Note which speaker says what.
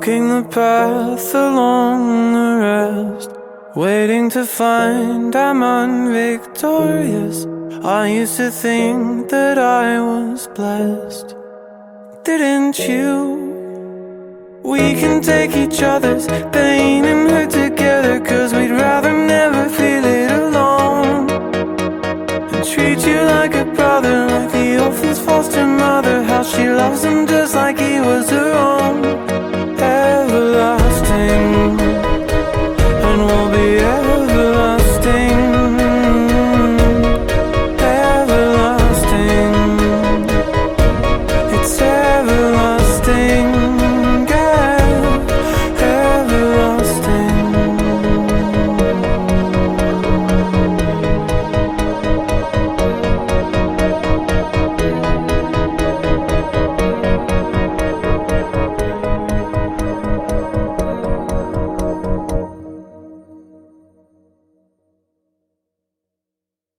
Speaker 1: Walking the path along the rest, waiting to find I'm unvictorious. I used to think that I was blessed, didn't you? We can take each other's pain and hurt together, cause we'd rather never feel it alone. And treat you like a brother, like the orphan's foster mother, how she loves him just like he was her own.